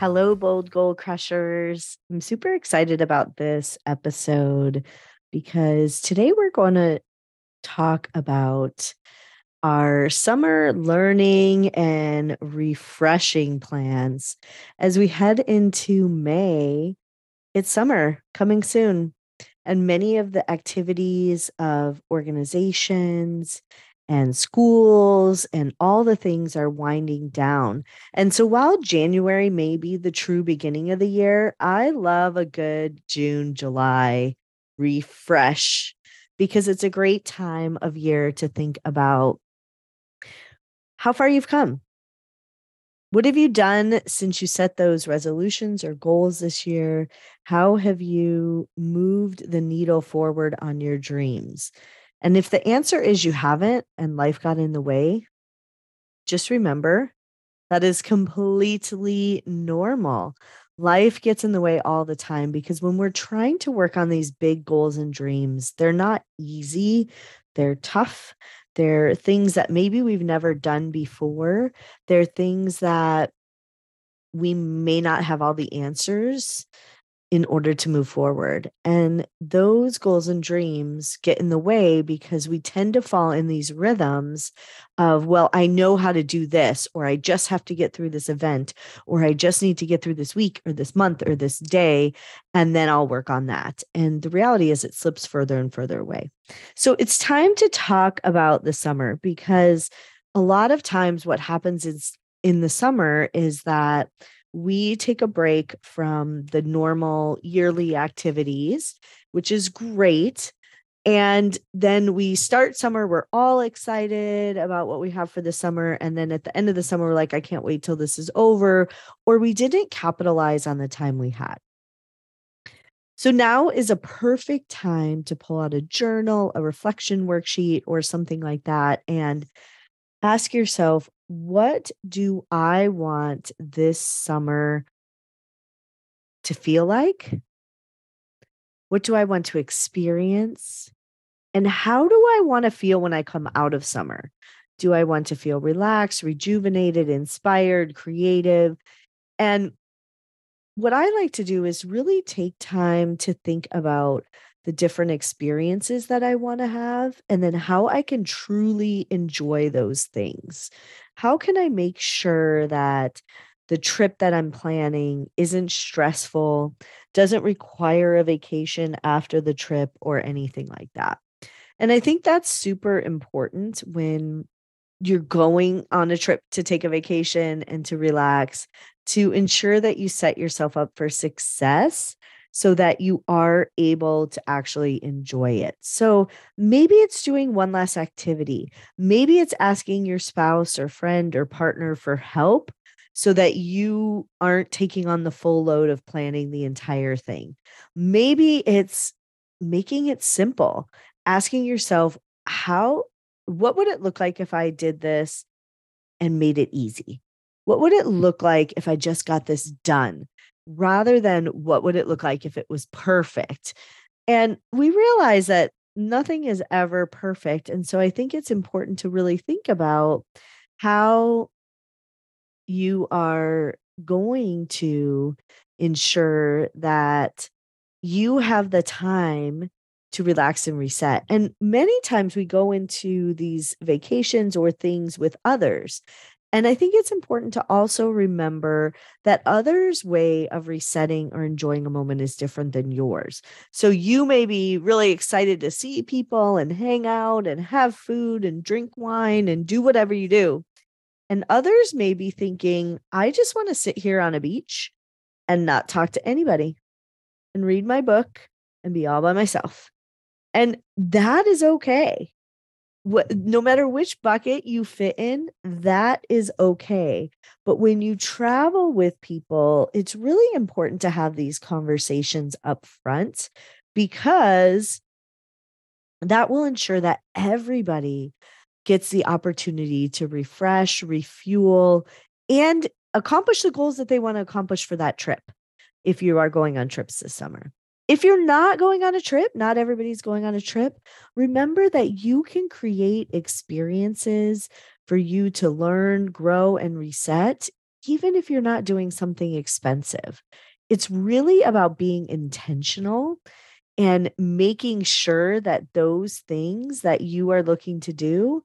Hello, Bold Goal Crushers. I'm super excited about this episode because today we're going to talk about our summer learning and refreshing plans as we head into May. It's summer coming soon, and many of the activities of organizations and schools and all the things are winding down. And so while January may be the true beginning of the year, I love a good June, July refresh because it's a great time of year to think about how far you've come. What have you done since you set those resolutions or goals this year? How have you moved the needle forward on your dreams? And if the answer is you haven't and life got in the way, just remember that is completely normal. Life gets in the way all the time because when we're trying to work on these big goals and dreams, they're not easy, they're tough. They're things that maybe we've never done before. They're things that we may not have all the answers in order to move forward. And those goals and dreams get in the way because we tend to fall in these rhythms of, well, I know how to do this, or I just have to get through this event, or I just need to get through this week or this month or this day, and then I'll work on that. And the reality is it slips further and further away. So it's time to talk about the summer because a lot of times what happens is in the summer is that we take a break from the normal yearly activities, which is great. And then we start summer, we're all excited about what we have for the summer. And then at the end of the summer, we're like, I can't wait till this is over. Or we didn't capitalize on the time we had. So now is a perfect time to pull out a journal, a reflection worksheet, or something like that and ask yourself, what do I want this summer to feel like? What do I want to experience? And how do I want to feel when I come out of summer? Do I want to feel relaxed, rejuvenated, inspired, creative? And what I like to do is really take time to think about the different experiences that I want to have, and then how I can truly enjoy those things. How can I make sure that the trip that I'm planning isn't stressful, doesn't require a vacation after the trip, or anything like that? And I think that's super important when you're going on a trip to take a vacation and to relax to ensure that you set yourself up for success so that you are able to actually enjoy it. So maybe it's doing one less activity. Maybe it's asking your spouse or friend or partner for help so that you aren't taking on the full load of planning the entire thing. Maybe it's making it simple, asking yourself, how, what would it look like if I did this and made it easy? What would it hmm. look like if I just got this done? Rather than what would it look like if it was perfect. And we realize that nothing is ever perfect. And so I think it's important to really think about how you are going to ensure that you have the time to relax and reset. And many times we go into these vacations or things with others and I think it's important to also remember that others' way of resetting or enjoying a moment is different than yours. So you may be really excited to see people and hang out and have food and drink wine and do whatever you do. And others may be thinking, I just want to sit here on a beach and not talk to anybody and read my book and be all by myself. And that is okay. What, no matter which bucket you fit in, that is okay. But when you travel with people, it's really important to have these conversations up front because that will ensure that everybody gets the opportunity to refresh, refuel, and accomplish the goals that they want to accomplish for that trip if you are going on trips this summer. If you're not going on a trip, not everybody's going on a trip, remember that you can create experiences for you to learn, grow, and reset, even if you're not doing something expensive. It's really about being intentional and making sure that those things that you are looking to do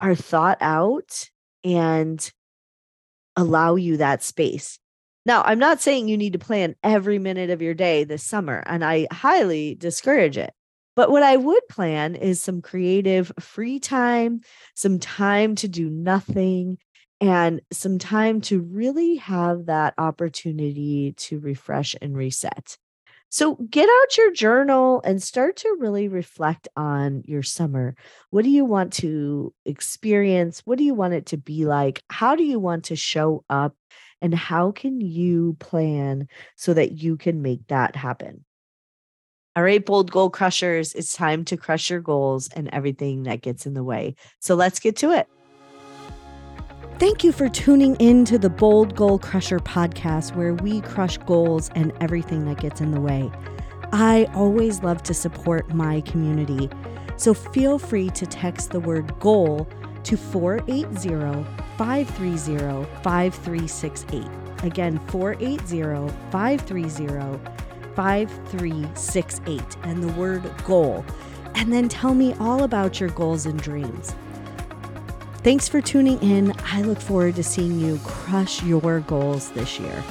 are thought out and allow you that space. Now, I'm not saying you need to plan every minute of your day this summer, and I highly discourage it. But what I would plan is some creative free time, some time to do nothing, and some time to really have that opportunity to refresh and reset. So get out your journal and start to really reflect on your summer. What do you want to experience? What do you want it to be like? How do you want to show up? And how can you plan so that you can make that happen? All right, bold goal crushers, it's time to crush your goals and everything that gets in the way. So let's get to it. Thank you for tuning in to the Bold Goal Crusher podcast, where we crush goals and everything that gets in the way. I always love to support my community, so feel free to text the word goal to 480 530 5368. Again, 480 530 5368 and the word goal. And then tell me all about your goals and dreams. Thanks for tuning in. I look forward to seeing you crush your goals this year.